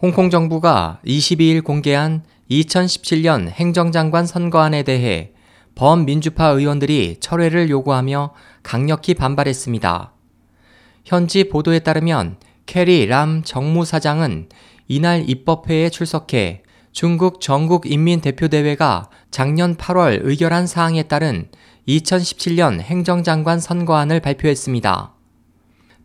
홍콩 정부가 22일 공개한 2017년 행정장관 선거안에 대해 범민주파 의원들이 철회를 요구하며 강력히 반발했습니다. 현지 보도에 따르면 캐리 람 정무사장은 이날 입법회에 출석해 중국 전국인민대표대회가 작년 8월 의결한 사항에 따른 2017년 행정장관 선거안을 발표했습니다.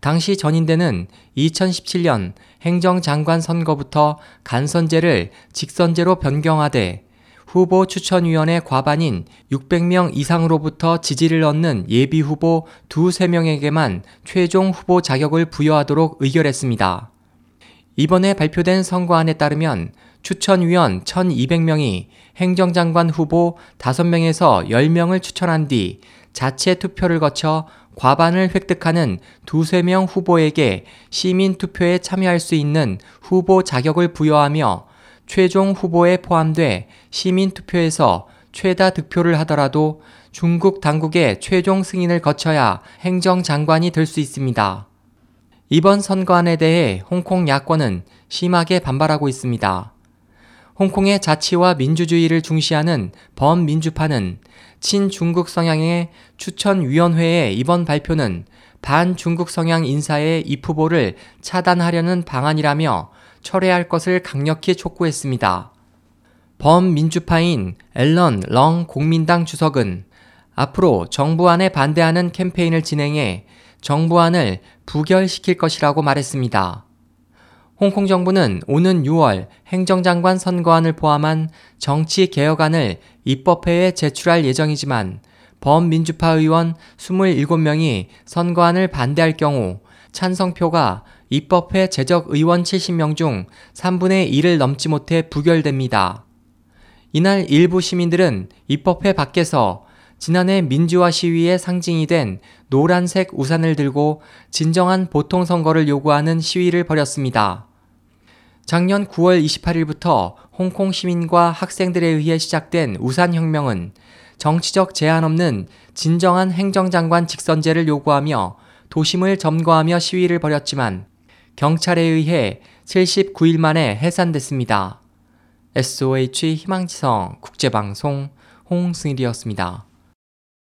당시 전인대는 2017년 행정장관 선거부터 간선제를 직선제로 변경하되 후보 추천위원회 과반인 600명 이상으로부터 지지를 얻는 예비 후보 두세 명에게만 최종 후보 자격을 부여하도록 의결했습니다. 이번에 발표된 선거안에 따르면 추천위원 1200명이 행정장관 후보 5명에서 10명을 추천한 뒤 자체 투표를 거쳐 과반을 획득하는 두세 명 후보에게 시민 투표에 참여할 수 있는 후보 자격을 부여하며 최종 후보에 포함돼 시민 투표에서 최다 득표를 하더라도 중국 당국의 최종 승인을 거쳐야 행정장관이 될 수 있습니다. 이번 선거안에 대해 홍콩 야권은 심하게 반발하고 있습니다. 홍콩의 자치와 민주주의를 중시하는 범민주파는 친중국 성향의 추천위원회의 이번 발표는 반중국 성향 인사의 입 후보를 차단하려는 방안이라며 철회할 것을 강력히 촉구했습니다. 범민주파인 앨런 렁 공민당 주석은 앞으로 정부안에 반대하는 캠페인을 진행해 정부안을 부결시킬 것이라고 말했습니다. 홍콩 정부는 오는 6월 행정장관 선거안을 포함한 정치 개혁안을 입법회에 제출할 예정이지만 범민주파 의원 27명이 선거안을 반대할 경우 찬성표가 입법회 제적 의원 70명 중 3분의 1을 넘지 못해 부결됩니다. 이날 일부 시민들은 입법회 밖에서 지난해 민주화 시위의 상징이 된 노란색 우산을 들고 진정한 보통 선거를 요구하는 시위를 벌였습니다. 작년 9월 28일부터 홍콩 시민과 학생들에 의해 시작된 우산혁명은 정치적 제한 없는 진정한 행정장관 직선제를 요구하며 도심을 점거하며 시위를 벌였지만 경찰에 의해 79일 만에 해산됐습니다. SOH 희망지성 국제방송 홍승일이었습니다.